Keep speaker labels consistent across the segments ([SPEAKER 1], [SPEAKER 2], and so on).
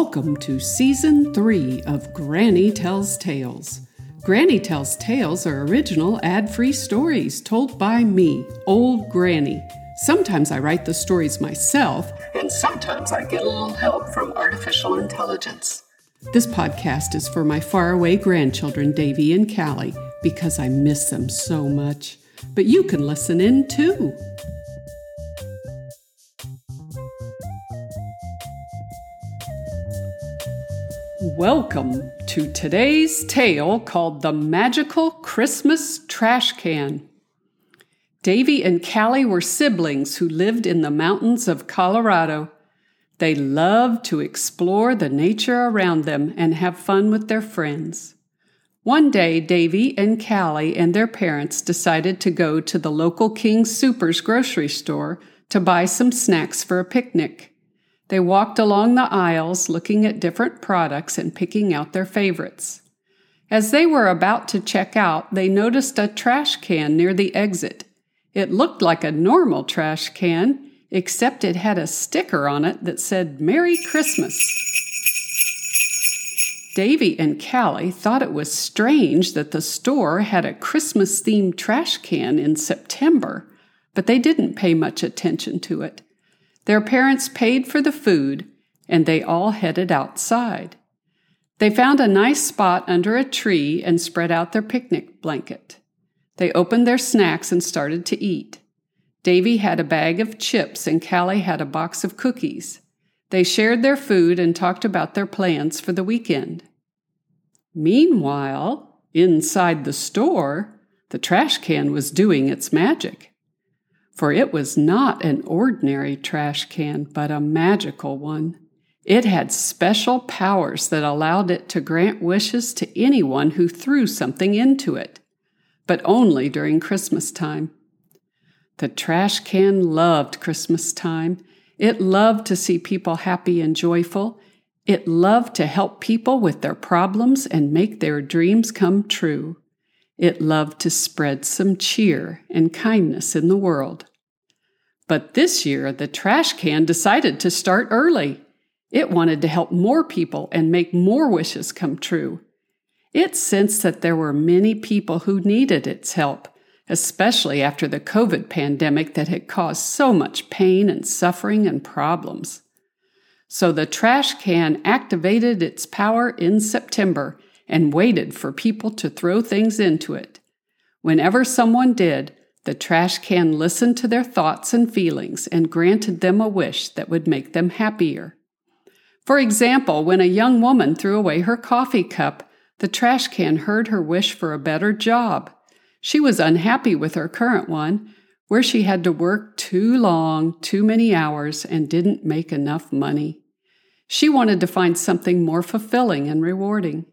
[SPEAKER 1] Welcome to Season 3 of Granny Tells Tales. Granny Tells Tales are original ad free stories told by me, Old Granny. Sometimes I write the stories myself, and sometimes I get a little help from artificial intelligence. This podcast is for my faraway grandchildren, Davy and Callie, because I miss them so much. But you can listen in too. Welcome to today's tale called The Magical Christmas Trash Can. Davy and Callie were siblings who lived in the mountains of Colorado. They loved to explore the nature around them and have fun with their friends. One day, Davy and Callie and their parents decided to go to the local King Supers grocery store to buy some snacks for a picnic. They walked along the aisles looking at different products and picking out their favorites. As they were about to check out, they noticed a trash can near the exit. It looked like a normal trash can, except it had a sticker on it that said Merry Christmas. Davy and Callie thought it was strange that the store had a Christmas themed trash can in September, but they didn't pay much attention to it. Their parents paid for the food, and they all headed outside. They found a nice spot under a tree and spread out their picnic blanket. They opened their snacks and started to eat. Davy had a bag of chips and Callie had a box of cookies. They shared their food and talked about their plans for the weekend. Meanwhile, inside the store, the trash can was doing its magic for it was not an ordinary trash can, but a magical one. It had special powers that allowed it to grant wishes to anyone who threw something into it, but only during Christmas time. The trash can loved Christmas time. It loved to see people happy and joyful. It loved to help people with their problems and make their dreams come true. It loved to spread some cheer and kindness in the world. But this year, the trash can decided to start early. It wanted to help more people and make more wishes come true. It sensed that there were many people who needed its help, especially after the COVID pandemic that had caused so much pain and suffering and problems. So the trash can activated its power in September and waited for people to throw things into it. Whenever someone did, the trash can listened to their thoughts and feelings and granted them a wish that would make them happier. For example, when a young woman threw away her coffee cup, the trash can heard her wish for a better job. She was unhappy with her current one, where she had to work too long, too many hours, and didn't make enough money. She wanted to find something more fulfilling and rewarding.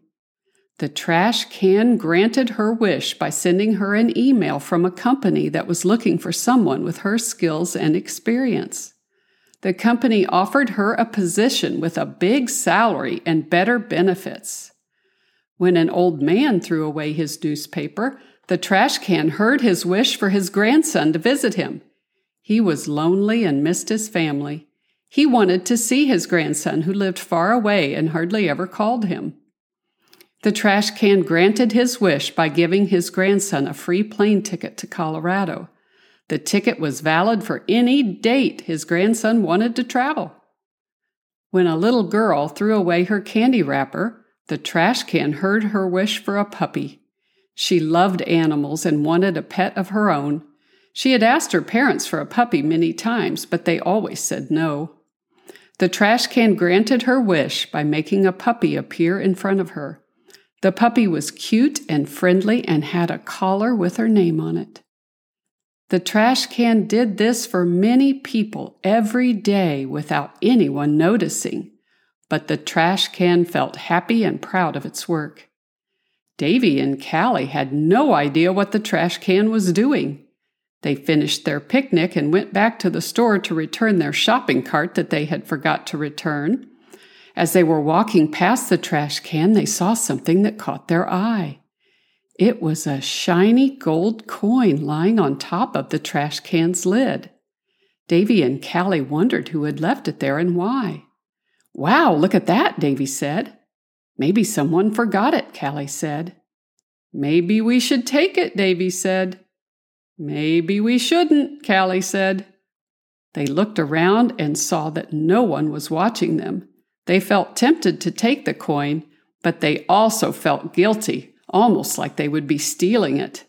[SPEAKER 1] The trash can granted her wish by sending her an email from a company that was looking for someone with her skills and experience. The company offered her a position with a big salary and better benefits. When an old man threw away his newspaper, the trash can heard his wish for his grandson to visit him. He was lonely and missed his family. He wanted to see his grandson who lived far away and hardly ever called him. The trash can granted his wish by giving his grandson a free plane ticket to Colorado. The ticket was valid for any date his grandson wanted to travel. When a little girl threw away her candy wrapper, the trash can heard her wish for a puppy. She loved animals and wanted a pet of her own. She had asked her parents for a puppy many times, but they always said no. The trash can granted her wish by making a puppy appear in front of her. The puppy was cute and friendly and had a collar with her name on it. The trash can did this for many people every day without anyone noticing, but the trash can felt happy and proud of its work. Davy and Callie had no idea what the trash can was doing. They finished their picnic and went back to the store to return their shopping cart that they had forgot to return. As they were walking past the trash can, they saw something that caught their eye. It was a shiny gold coin lying on top of the trash can's lid. Davy and Callie wondered who had left it there and why. Wow, look at that, Davy said. Maybe someone forgot it, Callie said. Maybe we should take it, Davy said. Maybe we shouldn't, Callie said. They looked around and saw that no one was watching them. They felt tempted to take the coin, but they also felt guilty, almost like they would be stealing it.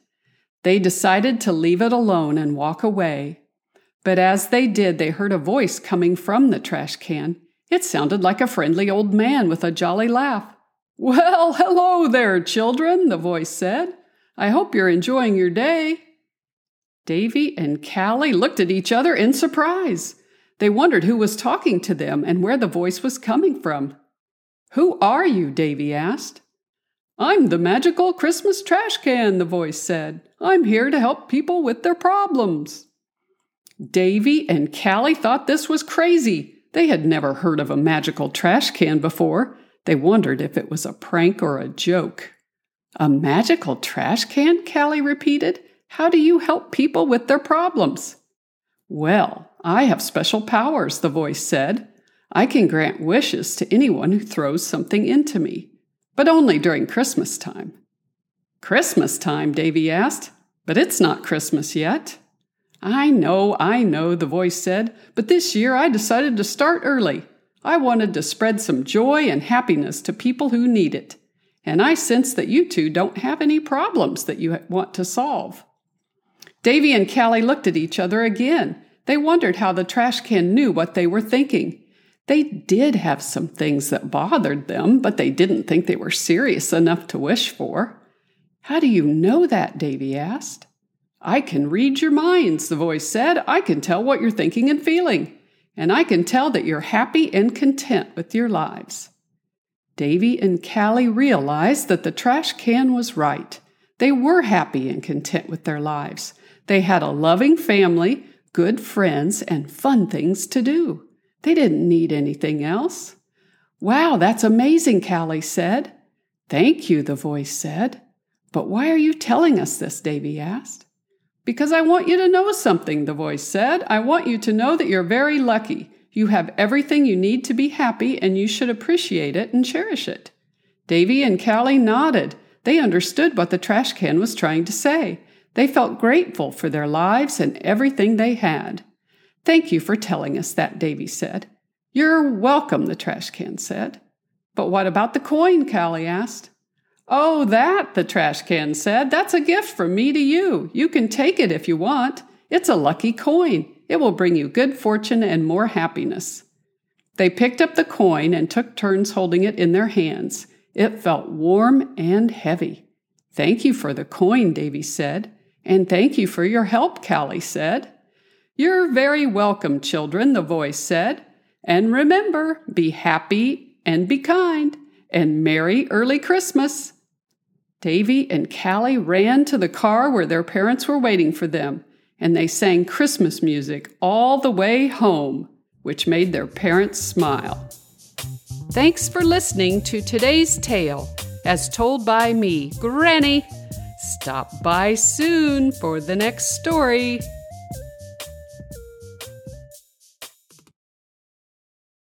[SPEAKER 1] They decided to leave it alone and walk away. But as they did, they heard a voice coming from the trash can. It sounded like a friendly old man with a jolly laugh. Well, hello there, children, the voice said. I hope you're enjoying your day. Davy and Callie looked at each other in surprise. They wondered who was talking to them and where the voice was coming from. Who are you? Davy asked. I'm the magical Christmas trash can, the voice said. I'm here to help people with their problems. Davy and Callie thought this was crazy. They had never heard of a magical trash can before. They wondered if it was a prank or a joke. A magical trash can? Callie repeated. How do you help people with their problems? Well, I have special powers, the voice said. I can grant wishes to anyone who throws something into me, but only during Christmas time. Christmas time? Davy asked. But it's not Christmas yet. I know, I know, the voice said, but this year I decided to start early. I wanted to spread some joy and happiness to people who need it. And I sense that you two don't have any problems that you want to solve. Davy and Callie looked at each other again. They wondered how the trash can knew what they were thinking. They did have some things that bothered them, but they didn't think they were serious enough to wish for. How do you know that? Davy asked. I can read your minds, the voice said. I can tell what you're thinking and feeling, and I can tell that you're happy and content with your lives. Davy and Callie realized that the trash can was right. They were happy and content with their lives. They had a loving family, good friends, and fun things to do. They didn't need anything else. Wow, that's amazing, Callie said. Thank you, the voice said. But why are you telling us this? Davy asked. Because I want you to know something, the voice said. I want you to know that you're very lucky. You have everything you need to be happy, and you should appreciate it and cherish it. Davy and Callie nodded. They understood what the trash can was trying to say. They felt grateful for their lives and everything they had. Thank you for telling us that, Davy said. You're welcome, the trash can said. But what about the coin? Callie asked. Oh, that, the trash can said. That's a gift from me to you. You can take it if you want. It's a lucky coin. It will bring you good fortune and more happiness. They picked up the coin and took turns holding it in their hands. It felt warm and heavy. Thank you for the coin, Davy said. And thank you for your help, Callie said. You're very welcome, children, the voice said. And remember, be happy and be kind. And Merry Early Christmas! Davy and Callie ran to the car where their parents were waiting for them, and they sang Christmas music all the way home, which made their parents smile. Thanks for listening to today's tale, as told by me, Granny. Stop by soon for the next story.